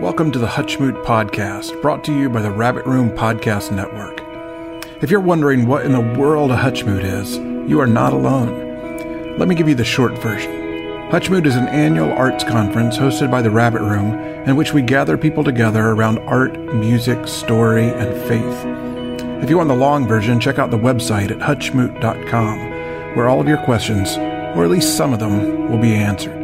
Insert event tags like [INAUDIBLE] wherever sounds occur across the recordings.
Welcome to the Hutchmoot Podcast, brought to you by the Rabbit Room Podcast Network. If you're wondering what in the world a Hutchmoot is, you are not alone. Let me give you the short version. Hutchmoot is an annual arts conference hosted by the Rabbit Room in which we gather people together around art, music, story, and faith. If you want the long version, check out the website at hutchmoot.com, where all of your questions, or at least some of them, will be answered.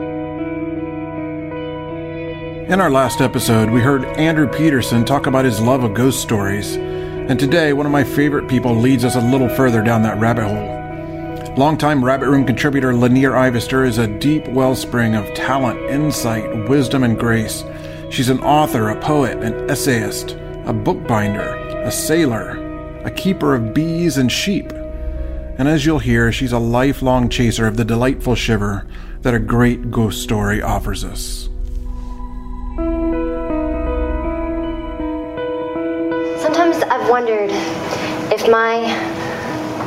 In our last episode, we heard Andrew Peterson talk about his love of ghost stories, and today one of my favorite people leads us a little further down that rabbit hole. Longtime Rabbit Room contributor Lanier Ivester is a deep wellspring of talent, insight, wisdom, and grace. She's an author, a poet, an essayist, a bookbinder, a sailor, a keeper of bees and sheep. And as you'll hear, she's a lifelong chaser of the delightful shiver that a great ghost story offers us. Sometimes I've wondered if my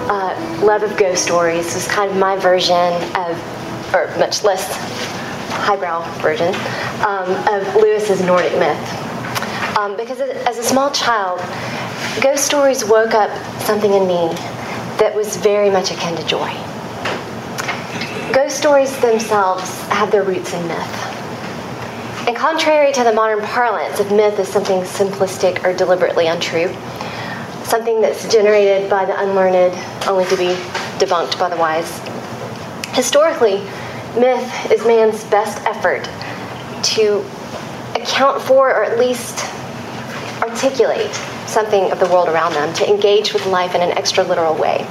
uh, love of ghost stories was kind of my version of, or much less highbrow version, um, of Lewis's Nordic myth. Um, because as a small child, ghost stories woke up something in me that was very much akin to joy. Ghost stories themselves have their roots in myth. And contrary to the modern parlance of myth as something simplistic or deliberately untrue, something that's generated by the unlearned only to be debunked by the wise. Historically, myth is man's best effort to account for or at least articulate something of the world around them, to engage with life in an extra literal way.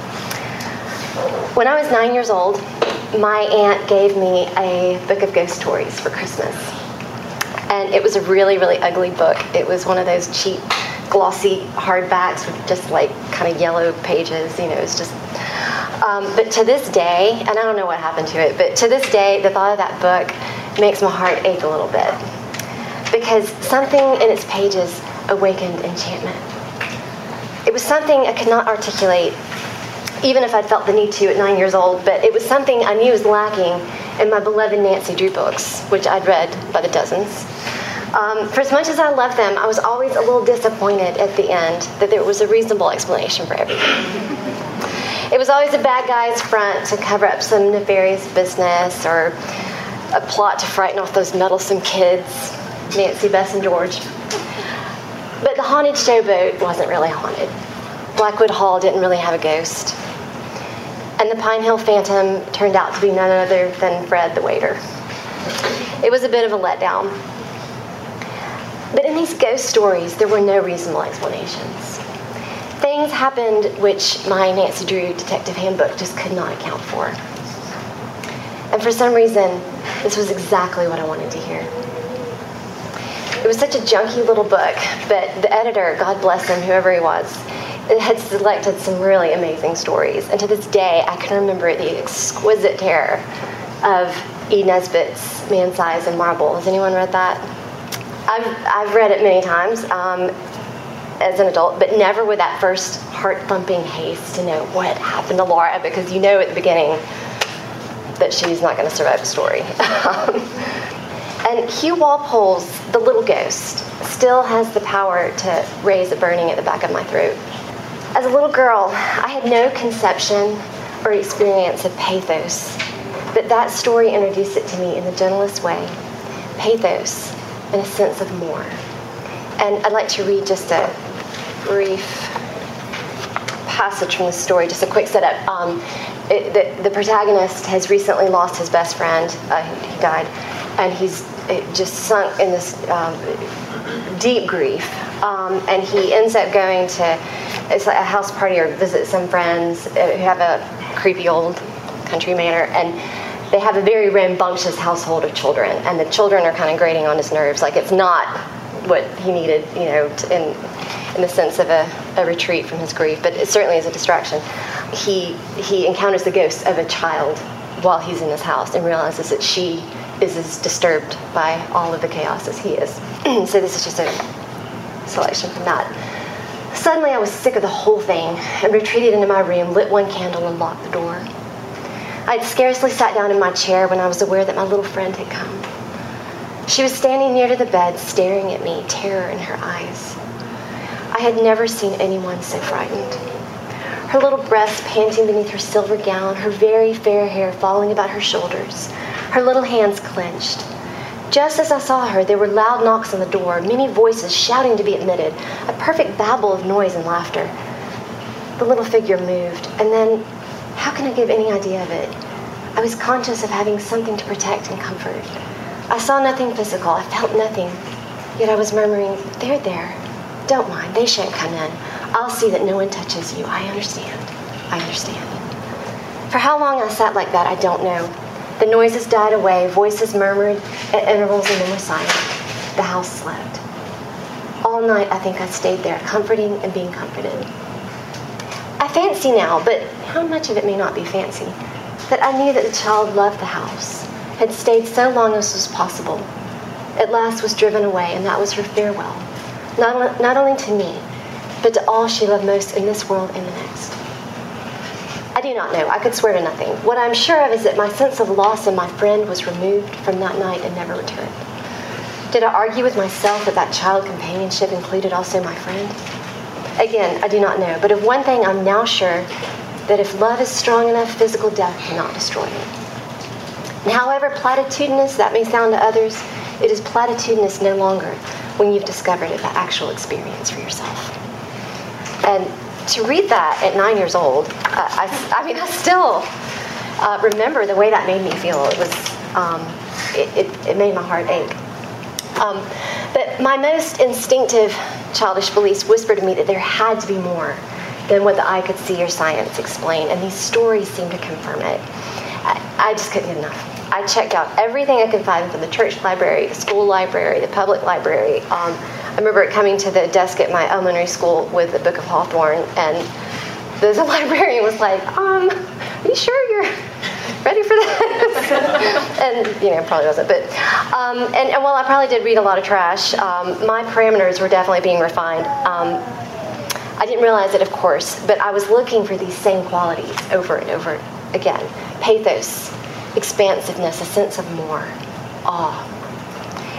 When I was nine years old, my aunt gave me a book of ghost stories for Christmas. And it was a really, really ugly book. It was one of those cheap glossy hardbacks with just like kind of yellow pages. You know, it's just. Um, but to this day, and I don't know what happened to it, but to this day, the thought of that book makes my heart ache a little bit because something in its pages awakened enchantment. It was something I could not articulate, even if I'd felt the need to at nine years old, but it was something I knew was lacking in my beloved Nancy Drew books, which I'd read by the dozens. Um, for as much as I loved them, I was always a little disappointed at the end that there was a reasonable explanation for everything. It was always a bad guy's front to cover up some nefarious business or a plot to frighten off those meddlesome kids, Nancy, Bess, and George. But the haunted showboat wasn't really haunted. Blackwood Hall didn't really have a ghost. And the Pine Hill Phantom turned out to be none other than Fred the waiter. It was a bit of a letdown. But in these ghost stories, there were no reasonable explanations. Things happened which my Nancy Drew detective handbook just could not account for. And for some reason, this was exactly what I wanted to hear. It was such a junky little book, but the editor, God bless him, whoever he was, had selected some really amazing stories. And to this day, I can remember the exquisite terror of E. Nesbit's Man Size in Marble. Has anyone read that? I've, I've read it many times um, as an adult, but never with that first heart thumping haste to know what happened to Laura because you know at the beginning that she's not going to survive the story. [LAUGHS] and Hugh Walpole's The Little Ghost still has the power to raise a burning at the back of my throat. As a little girl, I had no conception or experience of pathos, but that story introduced it to me in the gentlest way. Pathos and a sense of more. And I'd like to read just a brief passage from the story, just a quick setup. Um, it, the, the, protagonist has recently lost his best friend. Uh, he died, and he's just sunk in this um, deep grief. Um, and he ends up going to it's like a house party or visit some friends who have a creepy old country manor, and they have a very rambunctious household of children, and the children are kind of grating on his nerves. Like it's not what he needed, you know, to, in in the sense of a, a retreat from his grief, but it certainly is a distraction. He he encounters the ghost of a child while he's in his house and realizes that she is as disturbed by all of the chaos as he is. [CLEARS THROAT] so this is just a selection from that. Suddenly, I was sick of the whole thing and retreated into my room, lit one candle, and locked the door. I had scarcely sat down in my chair when I was aware that my little friend had come. She was standing near to the bed, staring at me, terror in her eyes. I had never seen anyone so frightened. Her little breasts panting beneath her silver gown, her very fair hair falling about her shoulders, her little hands clenched. Just as I saw her, there were loud knocks on the door, many voices shouting to be admitted, a perfect babble of noise and laughter. The little figure moved, and then, how can I give any idea of it? I was conscious of having something to protect and comfort. I saw nothing physical, I felt nothing, yet I was murmuring, They're there. Don't mind, they shan't come in. I'll see that no one touches you. I understand. I understand. For how long I sat like that, I don't know. The noises died away, voices murmured at intervals, and then were silent. The house slept. All night, I think I stayed there, comforting and being comforted. I fancy now, but how much of it may not be fancy, that I knew that the child loved the house, had stayed so long as was possible. At last was driven away, and that was her farewell not, not only to me, but to all she loved most in this world and the next. I do not know. I could swear to nothing. What I'm sure of is that my sense of loss in my friend was removed from that night and never returned. Did I argue with myself that that child companionship included also my friend? Again, I do not know. But of one thing I'm now sure that if love is strong enough, physical death cannot destroy it. And however platitudinous that may sound to others, it is platitudinous no longer when you've discovered it by actual experience for yourself. And to read that at nine years old, I, I, mean, I still uh, remember the way that made me feel. It was, um, it, it, it, made my heart ache. Um, but my most instinctive childish beliefs whispered to me that there had to be more than what the eye could see or science explain, and these stories seemed to confirm it. I, I just couldn't get enough. I checked out everything I could find from the church library, the school library, the public library. Um, I remember coming to the desk at my elementary school with the Book of Hawthorne, and the, the [LAUGHS] librarian was like, um, "Are you sure you're ready for this?" [LAUGHS] and you know, probably wasn't. But um, and, and while I probably did read a lot of trash, um, my parameters were definitely being refined. Um, I didn't realize it, of course, but I was looking for these same qualities over and over again: pathos, expansiveness, a sense of more, awe.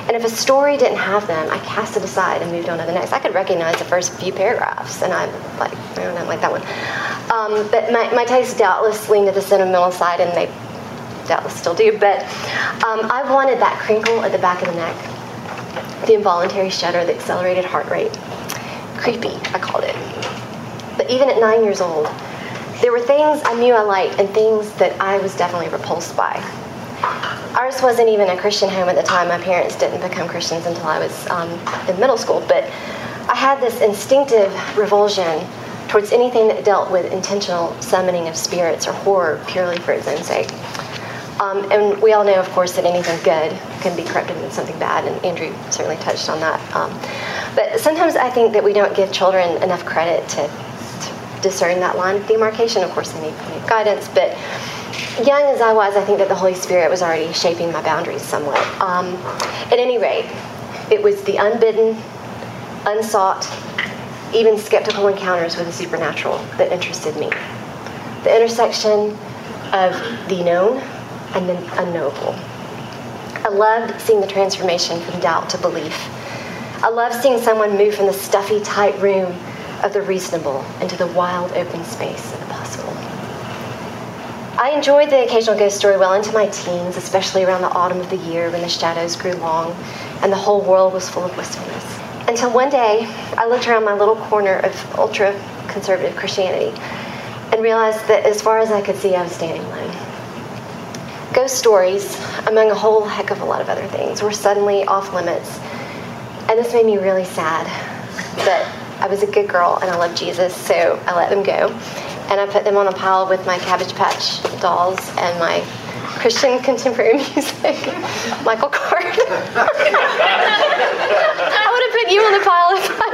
And if a story didn't have them, I cast it aside and moved on to the next. I could recognize the first few paragraphs, and I'm like, I don't like that one. Um, but my, my taste doubtless leaned to the sentimental side, and they doubtless still do. But um, I wanted that crinkle at the back of the neck, the involuntary shudder, the accelerated heart rate. Creepy, I called it. But even at nine years old, there were things I knew I liked and things that I was definitely repulsed by. Ours wasn't even a Christian home at the time. My parents didn't become Christians until I was um, in middle school. But I had this instinctive revulsion towards anything that dealt with intentional summoning of spirits or horror purely for its own sake. Um, and we all know, of course, that anything good can be corrupted into something bad, and Andrew certainly touched on that. Um, but sometimes I think that we don't give children enough credit to discern that line of demarcation. Of course, they need, need guidance, but young as I was, I think that the Holy Spirit was already shaping my boundaries somewhat. Um, at any rate, it was the unbidden, unsought, even skeptical encounters with the supernatural that interested me. The intersection of the known and the unknowable. I loved seeing the transformation from doubt to belief. I loved seeing someone move from the stuffy, tight room of the reasonable into the wild open space of the possible. I enjoyed the occasional ghost story well into my teens, especially around the autumn of the year when the shadows grew long and the whole world was full of wistfulness. Until one day, I looked around my little corner of ultra conservative Christianity and realized that as far as I could see, I was standing alone. Ghost stories, among a whole heck of a lot of other things, were suddenly off limits. And this made me really sad. But I was a good girl and I loved Jesus, so I let them go. And I put them on a pile with my Cabbage Patch dolls and my Christian [LAUGHS] contemporary music, [LAUGHS] Michael Card. [LAUGHS] I would have put you on the pile if I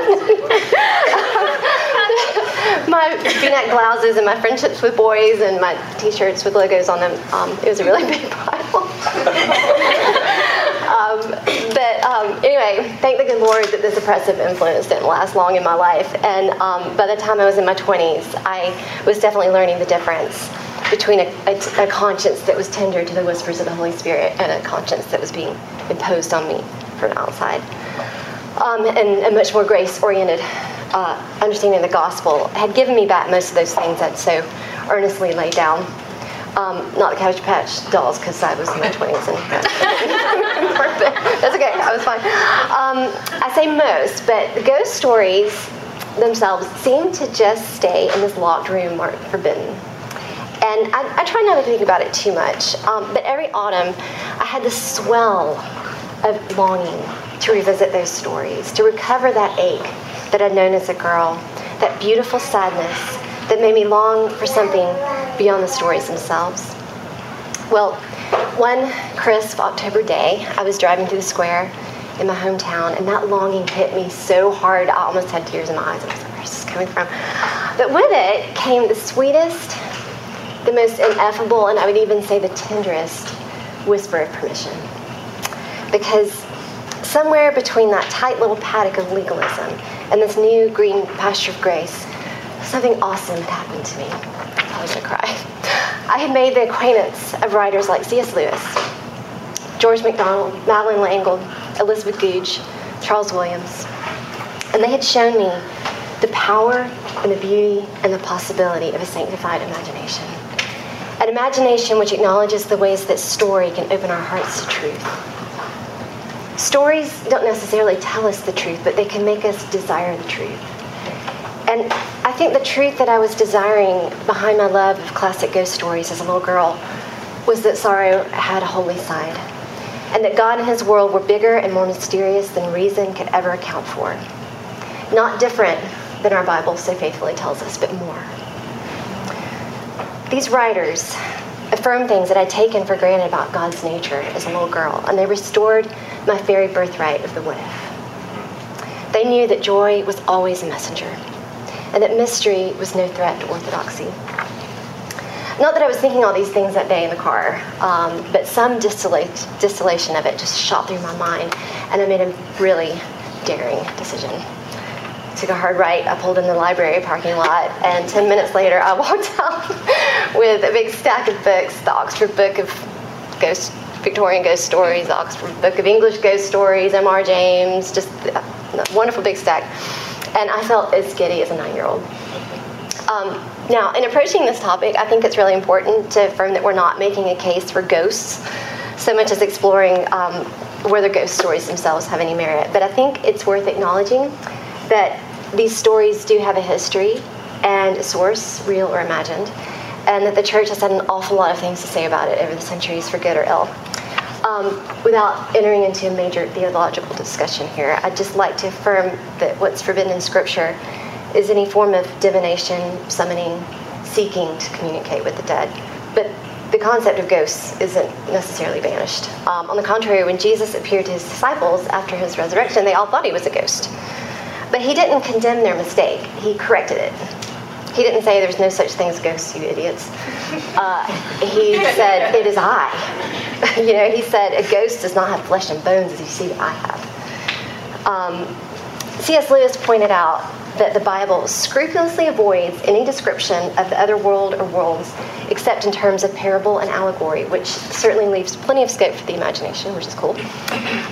My V-neck blouses and my friendships with boys and my T-shirts with logos on them. Um, it was a really big pile. Um, um, anyway, thank the good Lord that this oppressive influence didn't last long in my life. And um, by the time I was in my 20s, I was definitely learning the difference between a, a, a, conscience that was tender to the whispers of the Holy Spirit and a conscience that was being imposed on me from outside. Um, and a much more grace oriented uh, understanding of the gospel had given me back most of those things I'd so earnestly laid down. Um, not the Cabbage Patch dolls, because I was in my 20s and [LAUGHS] that's okay, I was fine. Um, I say most, but the ghost stories themselves seem to just stay in this locked room marked forbidden. And I, I, try not to think about it too much, um, but every autumn I had this swell of longing to revisit those stories, to recover that ache that I'd known as a girl, that beautiful sadness that made me long for something beyond the stories themselves. Well, one crisp October day, I was driving through the square in my hometown, and that longing hit me so hard I almost had tears in my eyes. I was like, where's this coming from? But with it came the sweetest, the most ineffable, and I would even say the tenderest whisper of permission. Because somewhere between that tight little paddock of legalism and this new green pasture of grace, something awesome happened to me. I was gonna cry. I had made the acquaintance of writers like C.S. Lewis, George MacDonald, Madeleine L'Engle, Elizabeth Goudge, Charles Williams, and they had shown me the power and the beauty and the possibility of a sanctified imagination. An imagination which acknowledges the ways that story can open our hearts to truth Stories don't necessarily tell us the truth, but they can make us desire the truth. And I think the truth that I was desiring behind my love of classic ghost stories as a little girl was that sorrow had a holy side, and that God and His world were bigger and more mysterious than reason could ever account for. Not different than our Bible so faithfully tells us, but more. These writers affirmed things that I'd taken for granted about God's nature as a little girl, and they restored my fairy birthright of the what if. They knew that joy was always a messenger, and that mystery was no threat to orthodoxy. Not that I was thinking all these things that day in the car, um, but some distillate, distillation of it just shot through my mind, and I made a really daring decision. Took a hard right, I pulled in the library parking lot, and 10 minutes later, I [LAUGHS] walked out with a big stack of books the Oxford Book of Ghost Victorian ghost stories, the Oxford Book of English ghost stories, M.R. James, just a wonderful big stack. And I felt as giddy as a nine year old. Um, now, in approaching this topic, I think it's really important to affirm that we're not making a case for ghosts so much as exploring um, whether ghost stories themselves have any merit. But I think it's worth acknowledging that these stories do have a history and a source, real or imagined, and that the church has had an awful lot of things to say about it over the centuries, for good or ill. Um, without entering into a major theological discussion here, I'd just like to affirm that what's forbidden in Scripture is any form of divination, summoning, seeking to communicate with the dead. But the concept of ghosts isn't necessarily banished. Um, on the contrary, when Jesus appeared to his disciples after his resurrection, they all thought he was a ghost. But he didn't condemn their mistake, he corrected it. He didn't say there's no such thing as ghosts, you idiots. Uh, he said, It is I. [LAUGHS] you know, he said, A ghost does not have flesh and bones as you see I have. Um, C.S. Lewis pointed out that the Bible scrupulously avoids any description of the other world or worlds except in terms of parable and allegory, which certainly leaves plenty of scope for the imagination, which is cool.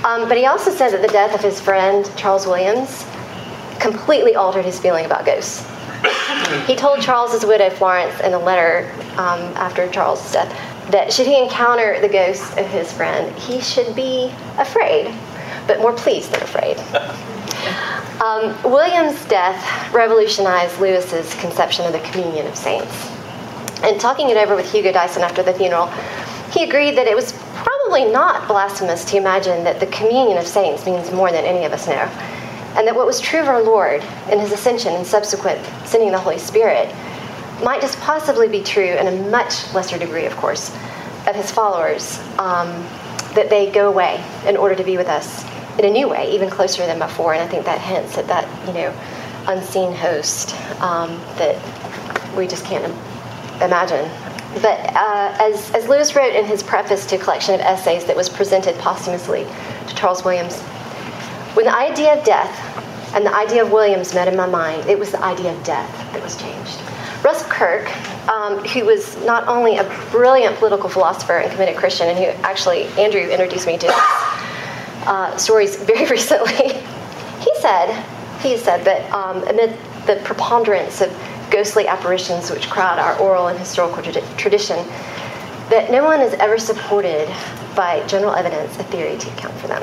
Um, but he also said that the death of his friend Charles Williams completely altered his feeling about ghosts. He told Charles's widow Florence in a letter um, after Charles's death that should he encounter the ghost of his friend, he should be afraid, but more pleased than afraid. [LAUGHS] Um, Williams' death revolutionized Lewis's conception of the communion of saints. And talking it over with Hugo Dyson after the funeral, he agreed that it was probably not blasphemous to imagine that the communion of saints means more than any of us know and that what was true of our Lord in his ascension and subsequent sending the Holy Spirit might just possibly be true in a much lesser degree, of course, of his followers, um, that they go away in order to be with us in a new way, even closer than before. And I think that hints at that, you know, unseen host um, that we just can't imagine. But uh, as, as Lewis wrote in his preface to a collection of essays that was presented posthumously to Charles Williams, when the idea of death and the idea of Williams met in my mind, it was the idea of death that was changed. Russell Kirk, um, who was not only a brilliant political philosopher and committed Christian, and who actually Andrew introduced me to uh, stories very [LAUGHS] recently, he said he said that um, amid the preponderance of ghostly apparitions which crowd our oral and historical tra- tradition, that no one has ever supported by general evidence a theory to account for them.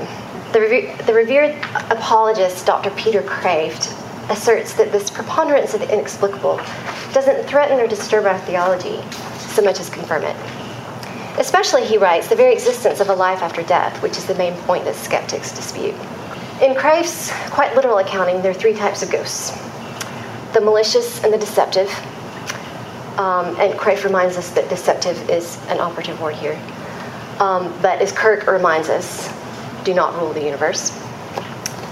The, the revered apologist Dr. Peter Kreeft asserts that this preponderance of the inexplicable doesn't threaten or disturb our theology so much as confirm it. Especially, he writes, the very existence of a life after death, which is the main point that skeptics dispute. In Kreeft's quite literal accounting, there are three types of ghosts the malicious and the deceptive. Um, and Kreeft reminds us that deceptive is an operative word here. Um, but as Kirk reminds us, do not rule the universe.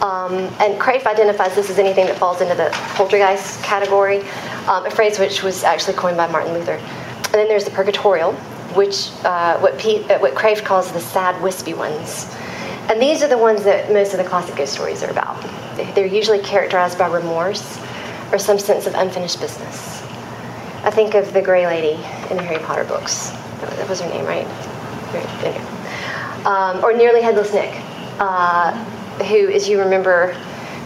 Um, and Kreeft identifies this as anything that falls into the poltergeist category, um, a phrase which was actually coined by Martin Luther. And then there's the purgatorial, which uh, what, Pete, uh, what Kreeft calls the sad, wispy ones. And these are the ones that most of the classic ghost stories are about. They're usually characterized by remorse or some sense of unfinished business. I think of the Grey Lady in the Harry Potter books. That was her name, right? Um, or Nearly Headless Nick. Uh, who, as you remember,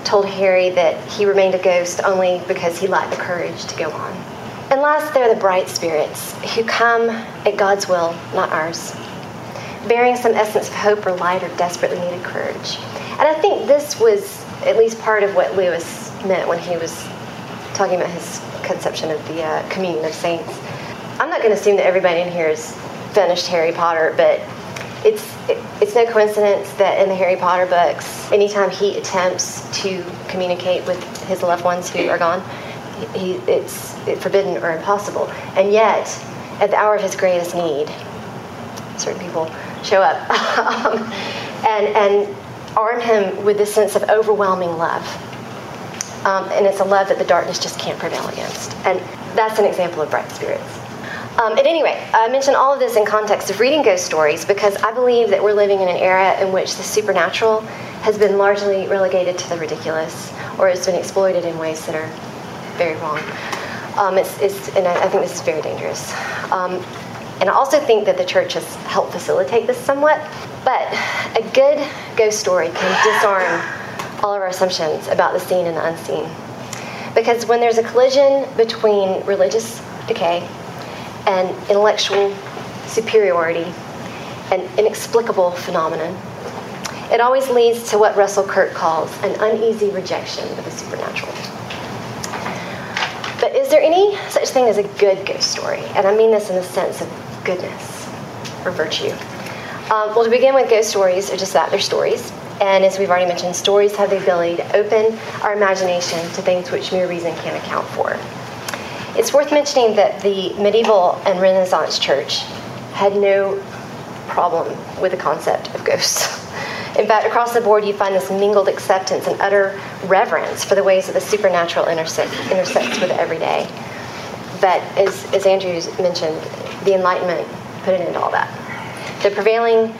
told Harry that he remained a ghost only because he lacked the courage to go on. And last, there are the bright spirits who come at God's will, not ours, bearing some essence of hope or light or desperately needed courage. And I think this was at least part of what Lewis meant when he was talking about his conception of the uh, communion of saints. I'm not going to assume that everybody in here has finished Harry Potter, but it's it's no coincidence that in the Harry Potter books, anytime he attempts to communicate with his loved ones who are gone, he, it's forbidden or impossible. And yet, at the hour of his greatest need, certain people show up [LAUGHS] um, and and arm him with this sense of overwhelming love. Um, and it's a love that the darkness just can't prevail against. And that's an example of bright spirits. Um, at any rate, I mention all of this in context of reading ghost stories because I believe that we're living in an era in which the supernatural has been largely relegated to the ridiculous or has been exploited in ways that are very wrong. Um, it's, it's, and I, I, think this is very dangerous. Um, and I also think that the church has helped facilitate this somewhat. But a good ghost story can disarm all of our assumptions about the seen and the unseen. Because when there's a collision between religious decay and intellectual superiority, an inexplicable phenomenon. It always leads to what Russell Kirk calls an uneasy rejection of the supernatural. But is there any such thing as a good ghost story? And I mean this in the sense of goodness or virtue. Um, well, to begin with, ghost stories are just that they're stories. And as we've already mentioned, stories have the ability to open our imagination to things which mere reason can't account for. It's worth mentioning that the medieval and Renaissance church had no problem with the concept of ghosts. In fact, across the board, you find this mingled acceptance and utter reverence for the ways that the supernatural intersect, intersects with the everyday. But as, as Andrew mentioned, the Enlightenment put an end to all that. The prevailing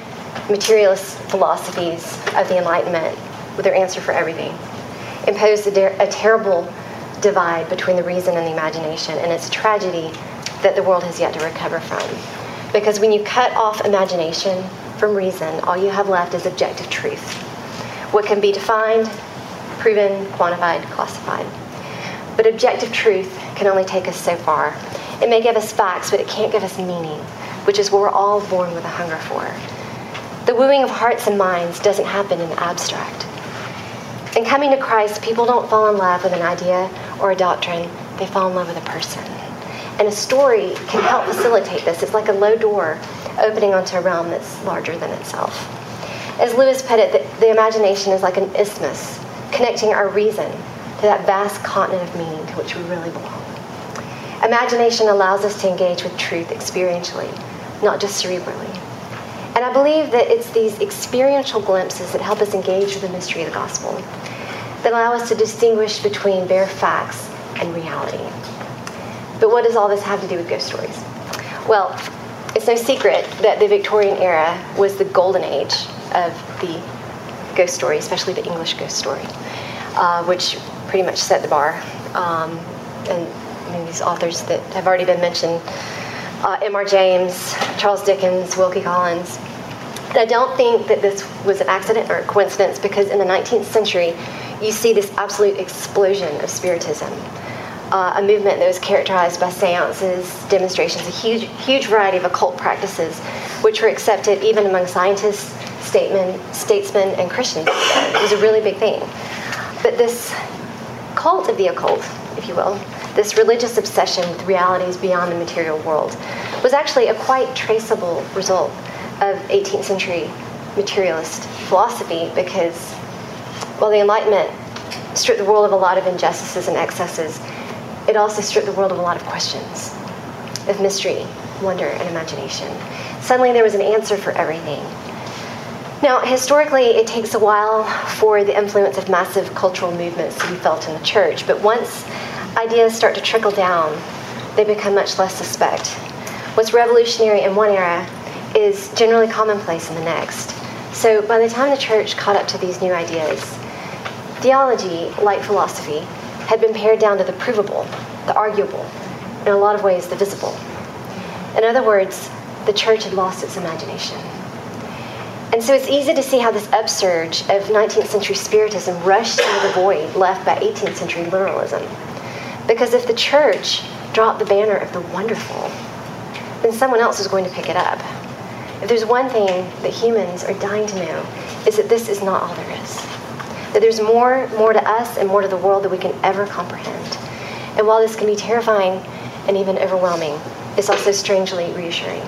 materialist philosophies of the Enlightenment, with their answer for everything, imposed a, de- a terrible divide between the reason and the imagination, and it's a tragedy that the world has yet to recover from. Because when you cut off imagination from reason, all you have left is objective truth. What can be defined, proven, quantified, classified. But objective truth can only take us so far. It may give us facts, but it can't give us meaning, which is what we're all born with a hunger for. The wooing of hearts and minds doesn't happen in the abstract. In coming to Christ, people don't fall in love with an idea or a doctrine, they fall in love with a person. And a story can help facilitate this. It's like a low door opening onto a realm that's larger than itself. As Lewis put it, the, the imagination is like an isthmus connecting our reason to that vast continent of meaning to which we really belong. Imagination allows us to engage with truth experientially, not just cerebrally. And I believe that it's these experiential glimpses that help us engage with the mystery of the gospel, that allow us to distinguish between bare facts and reality. But what does all this have to do with ghost stories? Well, it's no secret that the Victorian era was the golden age of the ghost story, especially the English ghost story, uh, which pretty much set the bar. Um, and I mean, these authors that have already been mentioned uh, M.R. James, Charles Dickens, Wilkie Collins. I don't think that this was an accident or a coincidence because in the 19th century, you see this absolute explosion of Spiritism. Uh, a movement that was characterized by seances, demonstrations, a huge, huge variety of occult practices, which were accepted even among scientists, statesmen, statesmen, and Christians. It was a really big thing. But this cult of the occult, if you will, this religious obsession with realities beyond the material world, was actually a quite traceable result of 18th century materialist philosophy because, while the Enlightenment stripped the world of a lot of injustices and excesses, it also stripped the world of a lot of questions, of mystery, wonder, and imagination. Suddenly there was an answer for everything. Now, historically, it takes a while for the influence of massive cultural movements to be felt in the church, but once ideas start to trickle down, they become much less suspect. What's revolutionary in one era is generally commonplace in the next. So by the time the church caught up to these new ideas, theology, like philosophy, had been pared down to the provable, the arguable, in a lot of ways, the visible. In other words, the church had lost its imagination. And so it's easy to see how this upsurge of 19th century Spiritism rushed into the void left by 18th century literalism. Because if the church dropped the banner of the wonderful, then someone else is going to pick it up. If there's one thing that humans are dying to know, is that this is not all there is. That there's more, more to us and more to the world than we can ever comprehend. And while this can be terrifying and even overwhelming, it's also strangely reassuring.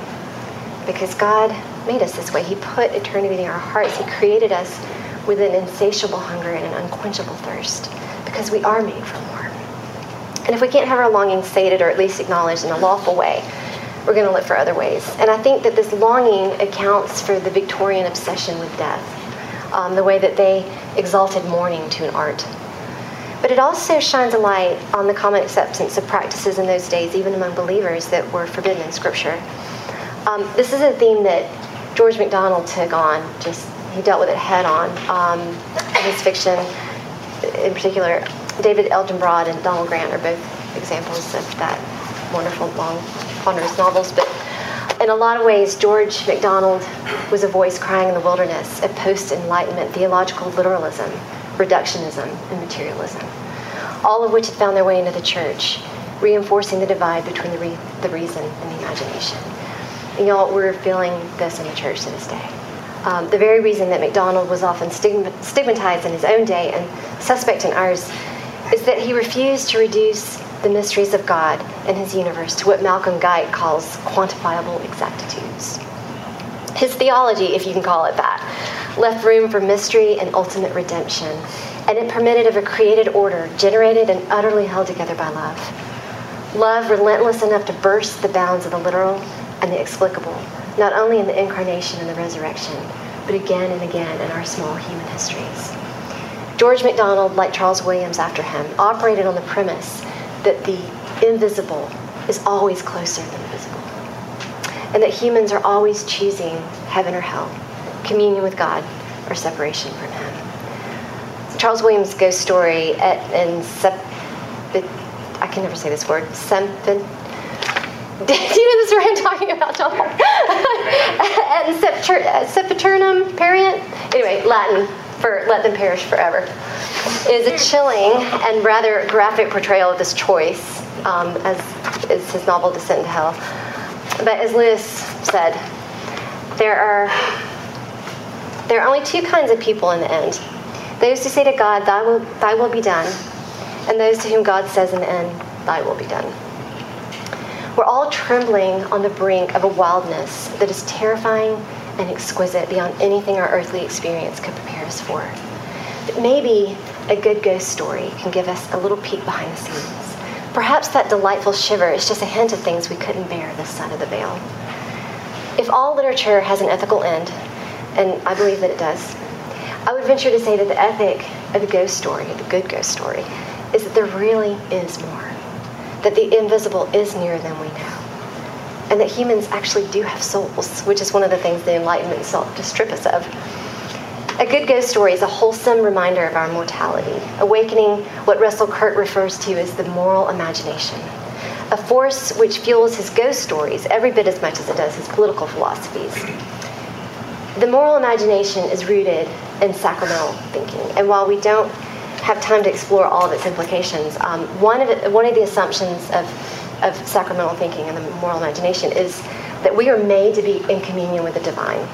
Because God made us this way. He put eternity in our hearts. He created us with an insatiable hunger and an unquenchable thirst because we are made for more. And if we can't have our longing sated or at least acknowledged in a lawful way, we're going to look for other ways. And I think that this longing accounts for the Victorian obsession with death, um, the way that they exalted mourning to an art. But it also shines a light on the common acceptance of practices in those days, even among believers, that were forbidden in Scripture. Um, this is a theme that George MacDonald took on, just he dealt with it head on um, in his fiction, in particular. David Elginbrod and Donald Grant are both examples of that wonderful, long, ponderous novels. But in a lot of ways, George MacDonald was a voice crying in the wilderness of post Enlightenment theological literalism, reductionism, and materialism, all of which had found their way into the church, reinforcing the divide between the, re- the reason and the imagination. And y'all, we're feeling this in the church to this day. Um, the very reason that MacDonald was often stigmatized in his own day and suspect in ours is that he refused to reduce the mysteries of God and his universe to what Malcolm Guite calls quantifiable exactitudes. His theology, if you can call it that, left room for mystery and ultimate redemption, and it permitted of a created order generated and utterly held together by love. Love relentless enough to burst the bounds of the literal and the explicable, not only in the incarnation and the resurrection, but again and again in our small human histories. George MacDonald, like Charles Williams after him, operated on the premise that the invisible is always closer than the visible, and that humans are always choosing heaven or hell, communion with God or separation from Him. Charles Williams' ghost story at, in Sep, I can never say this word, Sempin. [LAUGHS] Do you know the story I'm talking about, John? [LAUGHS] at Sempiternum uh, Pereant? Anyway, Latin for Let Them Perish Forever, is a chilling and rather graphic portrayal of this choice, um, as is his novel Descent into Hell. But as Lewis said, there are there are only two kinds of people in the end: those who say to God, "Thy will, Thy will be done," and those to whom God says in the end, "Thy will be done." We're all trembling on the brink of a wildness that is terrifying and exquisite beyond anything our earthly experience could prepare us for. But maybe a good ghost story can give us a little peek behind the scenes. Perhaps that delightful shiver is just a hint of things we couldn't bear this side of the veil. If all literature has an ethical end, and I believe that it does, I would venture to say that the ethic of the ghost story, the good ghost story, is that there really is more. That the invisible is nearer than we know and that humans actually do have souls, which is one of the things the Enlightenment sought to strip us of. A good ghost story is a wholesome reminder of our mortality, awakening what Russell Kirk refers to as the moral imagination, a force which fuels his ghost stories every bit as much as it does his political philosophies. The moral imagination is rooted in sacramental thinking, and while we don't have time to explore all of its implications, um, one, of it, one of the assumptions of, of sacramental thinking and the moral imagination is that we are made to be in communion with the divine,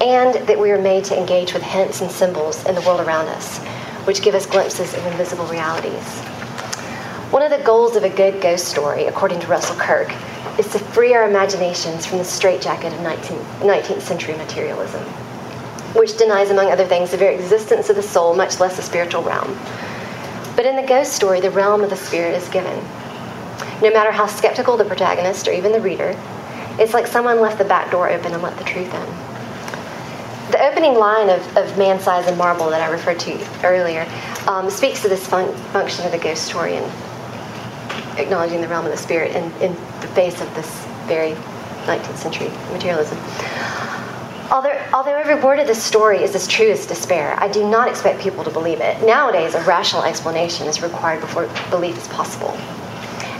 and that we are made to engage with hints and symbols in the world around us, which give us glimpses of invisible realities. One of the goals of a good ghost story, according to Russell Kirk, is to free our imaginations from the straitjacket of 19th, 19th century materialism, which denies, among other things, the very existence of the soul, much less the spiritual realm. But in the ghost story, the realm of the spirit is given. No matter how skeptical the protagonist or even the reader, it's like someone left the back door open and let the truth in. The opening line of, of Man Size in Marble that I referred to earlier um, speaks to this fun- function of the ghost story and acknowledging the realm of the spirit in, in the face of this very 19th century materialism. Although, although every word of this story is as true as despair, I do not expect people to believe it. Nowadays, a rational explanation is required before belief is possible.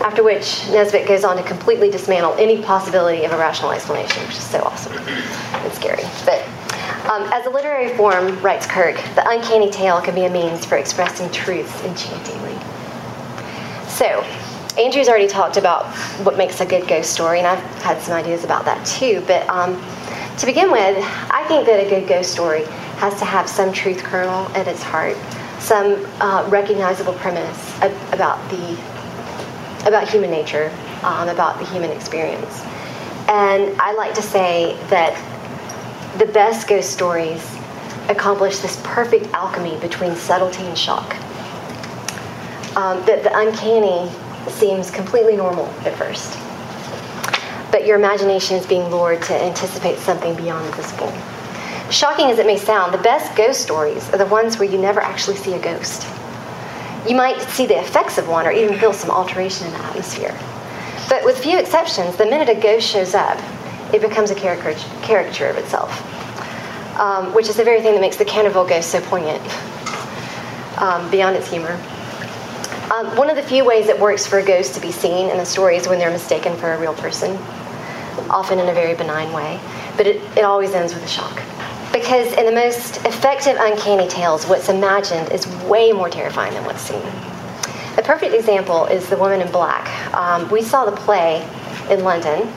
After which, Nesbit goes on to completely dismantle any possibility of a rational explanation, which is so awesome and scary. But um, as a literary form, writes Kirk, the uncanny tale can be a means for expressing truths enchantingly. So, Andrew's already talked about what makes a good ghost story, and I've had some ideas about that too. But um, to begin with, I think that a good ghost story has to have some truth kernel at its heart, some uh, recognizable premise about the about human nature, um, about the human experience. And I like to say that the best ghost stories accomplish this perfect alchemy between subtlety and shock. Um, that the uncanny seems completely normal at first. But your imagination is being lured to anticipate something beyond the visible. Shocking as it may sound, the best ghost stories are the ones where you never actually see a ghost. You might see the effects of one or even feel some alteration in the atmosphere. But with few exceptions, the minute a ghost shows up, it becomes a caricature of itself, um, which is the very thing that makes the Canterville ghost so poignant, um, beyond its humor. Um, one of the few ways it works for a ghost to be seen in the story is when they're mistaken for a real person, often in a very benign way, but it, it always ends with a shock. Because in the most effective uncanny tales, what's imagined is way more terrifying than what's seen. A perfect example is The Woman in Black. Um, we saw the play in London,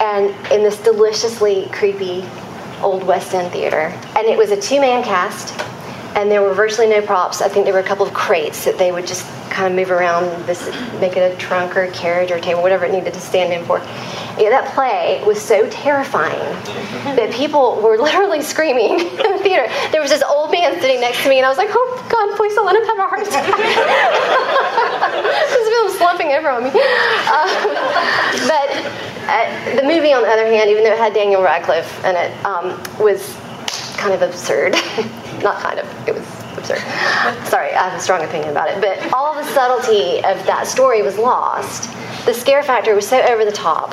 and in this deliciously creepy old West End theater, and it was a two man cast and there were virtually no props. I think there were a couple of crates that they would just kind of move around, this, make it a trunk or a carriage or a table, whatever it needed to stand in for. Yeah, that play was so terrifying that people were [LAUGHS] literally screaming in the theater. There was this old man sitting next to me, and I was like, "Oh God, please don't let him have a heart attack." [LAUGHS] feel him slumping over on me. Um, but uh, the movie, on the other hand, even though it had Daniel Radcliffe in it, um, was kind of absurd. [LAUGHS] Not kind of, it was absurd. Sorry, I have a strong opinion about it. But all the subtlety of that story was lost. The scare factor was so over the top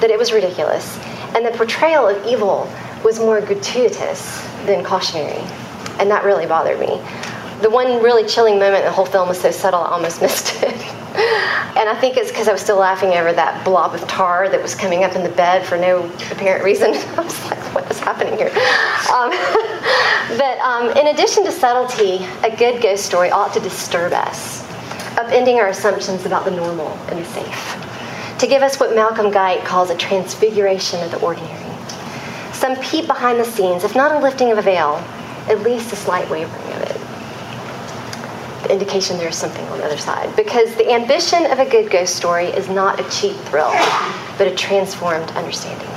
that it was ridiculous. And the portrayal of evil was more gratuitous than cautionary. And that really bothered me. The one really chilling moment in the whole film was so subtle I almost [LAUGHS] missed it. And I think it's because I was still laughing over that blob of tar that was coming up in the bed for no apparent reason. [LAUGHS] I was like, what is happening here? Um, [LAUGHS] but um, in addition to subtlety, a good ghost story ought to disturb us, upending our assumptions about the normal and the safe, to give us what Malcolm Guite calls a transfiguration of the ordinary. Some peep behind the scenes, if not a lifting of a veil, at least a slight wavering of it indication there's something on the other side. Because the ambition of a good ghost story is not a cheap thrill, but a transformed understanding.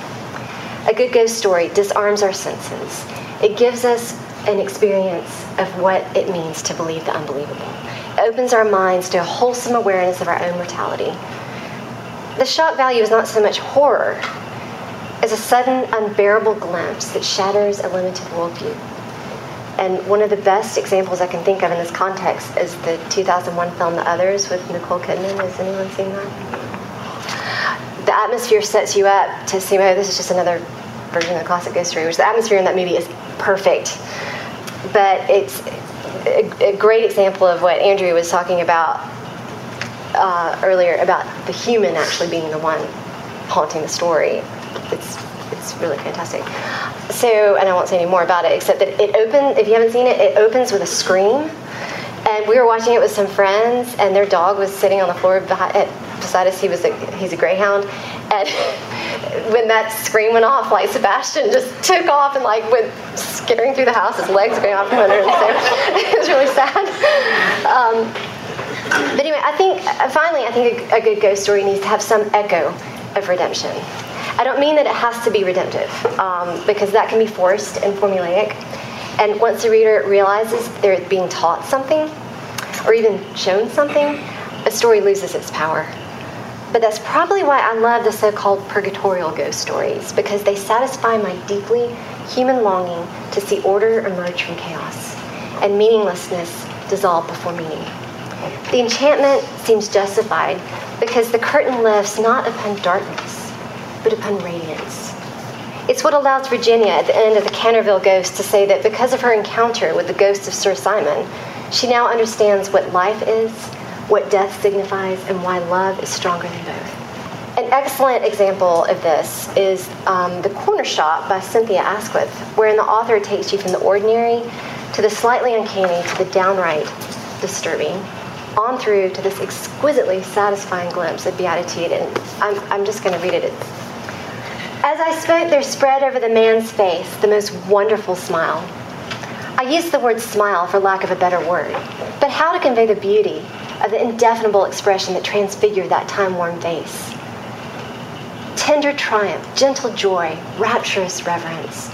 A good ghost story disarms our senses. It gives us an experience of what it means to believe the unbelievable. It opens our minds to a wholesome awareness of our own mortality. The shock value is not so much horror as a sudden, unbearable glimpse that shatters a limited worldview. And one of the best examples I can think of in this context is the 2001 film The Others with Nicole Kidman. Has anyone seen that? The atmosphere sets you up to see, oh, this is just another version of the classic ghost story, which the atmosphere in that movie is perfect. But it's a, a great example of what Andrew was talking about uh, earlier about the human actually being the one haunting the story. It's it's really fantastic. So, and I won't say any more about it except that it opens. If you haven't seen it, it opens with a scream. And we were watching it with some friends, and their dog was sitting on the floor behind, beside us. He was a, he's a greyhound, and [LAUGHS] when that scream went off, like Sebastian just took off and like went skittering through the house. His legs going off from under him. So [LAUGHS] it was really sad. Um, but anyway, I think finally, I think a, a good ghost story needs to have some echo of redemption. I don't mean that it has to be redemptive, um, because that can be forced and formulaic. And once the reader realizes they're being taught something, or even shown something, a story loses its power. But that's probably why I love the so called purgatorial ghost stories, because they satisfy my deeply human longing to see order emerge from chaos and meaninglessness dissolve before meaning. The enchantment seems justified because the curtain lifts not upon darkness, but upon radiance. It's what allows Virginia at the end of the Canterville Ghost to say that because of her encounter with the ghost of Sir Simon, she now understands what life is, what death signifies, and why love is stronger than both. An excellent example of this is um, The Corner Shop by Cynthia Asquith, wherein the author takes you from the ordinary to the slightly uncanny to the downright disturbing on through to this exquisitely satisfying glimpse of beatitude. And I'm, I'm just going to read it. As I spoke, there spread over the man's face the most wonderful smile. I use the word smile for lack of a better word, but how to convey the beauty of the indefinable expression that transfigured that time worn face? Tender triumph, gentle joy, rapturous reverence.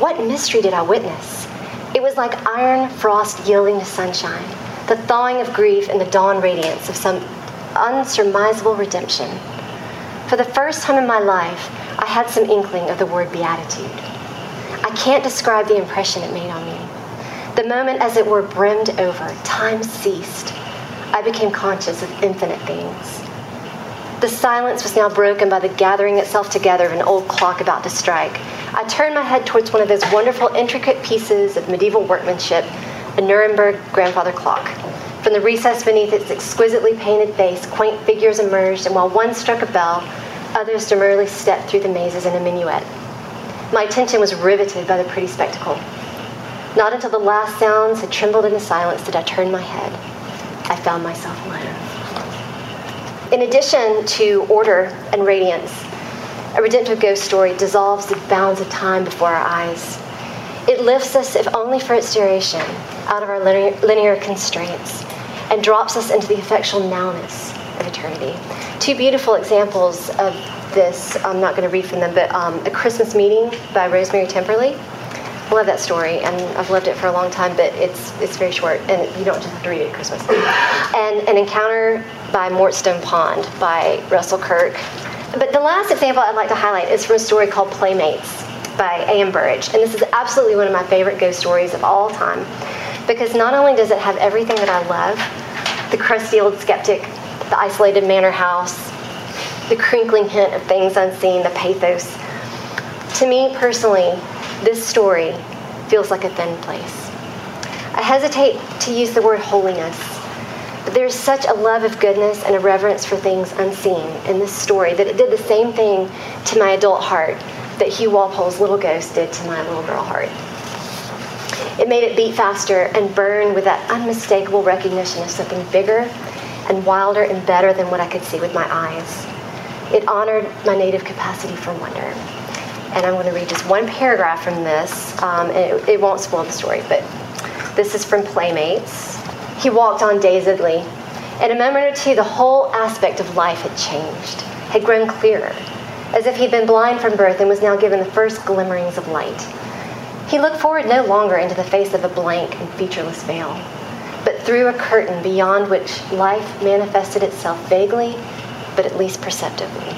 What mystery did I witness? It was like iron frost yielding to sunshine the thawing of grief in the dawn radiance of some unsurmisable redemption. For the first time in my life, I had some inkling of the word beatitude. I can't describe the impression it made on me. The moment, as it were, brimmed over, time ceased. I became conscious of infinite things. The silence was now broken by the gathering itself together of an old clock about to strike. I turned my head towards one of those wonderful, intricate pieces of medieval workmanship a Nuremberg grandfather clock. From the recess beneath its exquisitely painted face, quaint figures emerged, and while one struck a bell, others demurely stepped through the mazes in a minuet. My attention was riveted by the pretty spectacle. Not until the last sounds had trembled in the silence did I turn my head. I found myself alone. In addition to order and radiance, a redemptive ghost story dissolves the bounds of time before our eyes. It lifts us, if only for its duration, out of our linear, linear constraints and drops us into the effectual nowness of eternity. Two beautiful examples of this, I'm not going to read from them, but um, A Christmas Meeting by Rosemary Timperley. I love that story, and I've loved it for a long time, but it's, it's very short, and you don't just have to read it at Christmas. And An Encounter by Mortstone Pond by Russell Kirk. But the last example I'd like to highlight is from a story called Playmates by A.M. Burrage. And this is absolutely one of my favorite ghost stories of all time because not only does it have everything that I love the crusty old skeptic, the isolated manor house, the crinkling hint of things unseen, the pathos. To me personally, this story feels like a thin place. I hesitate to use the word holiness, but there's such a love of goodness and a reverence for things unseen in this story that it did the same thing to my adult heart that Hugh Walpole's little ghost did to my little girl heart. It made it beat faster and burn with that unmistakable recognition of something bigger and wilder and better than what I could see with my eyes. It honored my native capacity for wonder. And I'm going to read just one paragraph from this, um, and it, it won't spoil the story, but this is from Playmates. He walked on dazedly. In a moment or two, the whole aspect of life had changed, had grown clearer, as if he'd been blind from birth and was now given the first glimmerings of light. He looked forward no longer into the face of a blank and featureless veil, through a curtain beyond which life manifested itself vaguely, but at least perceptibly.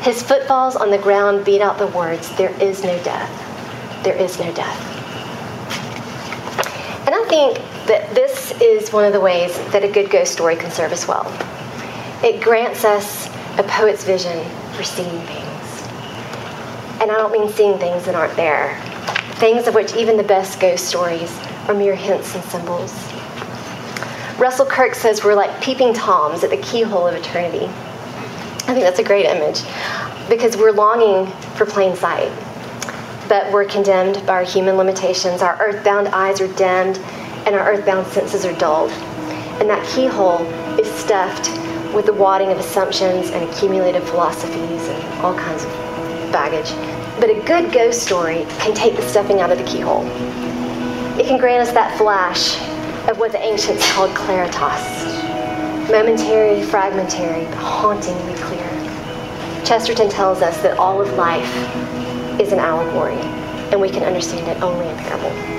His footfalls on the ground beat out the words, There is no death. There is no death. And I think that this is one of the ways that a good ghost story can serve us well. It grants us a poet's vision for seeing things. And I don't mean seeing things that aren't there, things of which even the best ghost stories are mere hints and symbols. Russell Kirk says we're like peeping toms at the keyhole of eternity. I think that's a great image because we're longing for plain sight. But we're condemned by our human limitations. Our earthbound eyes are dimmed and our earthbound senses are dulled. And that keyhole is stuffed with the wadding of assumptions and accumulated philosophies and all kinds of baggage. But a good ghost story can take the stuffing out of the keyhole. It can grant us that flash of what the ancients called claritas momentary, fragmentary, but hauntingly clear. Chesterton tells us that all of life is an allegory, and we can understand it only in parable.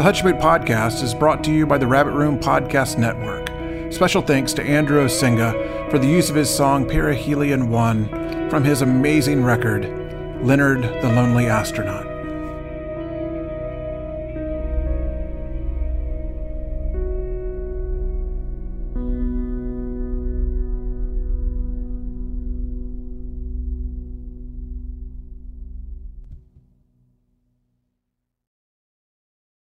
The Hutchmoot Podcast is brought to you by the Rabbit Room Podcast Network. Special thanks to Andrew Osenga for the use of his song Perihelion 1 from his amazing record, Leonard the Lonely Astronaut.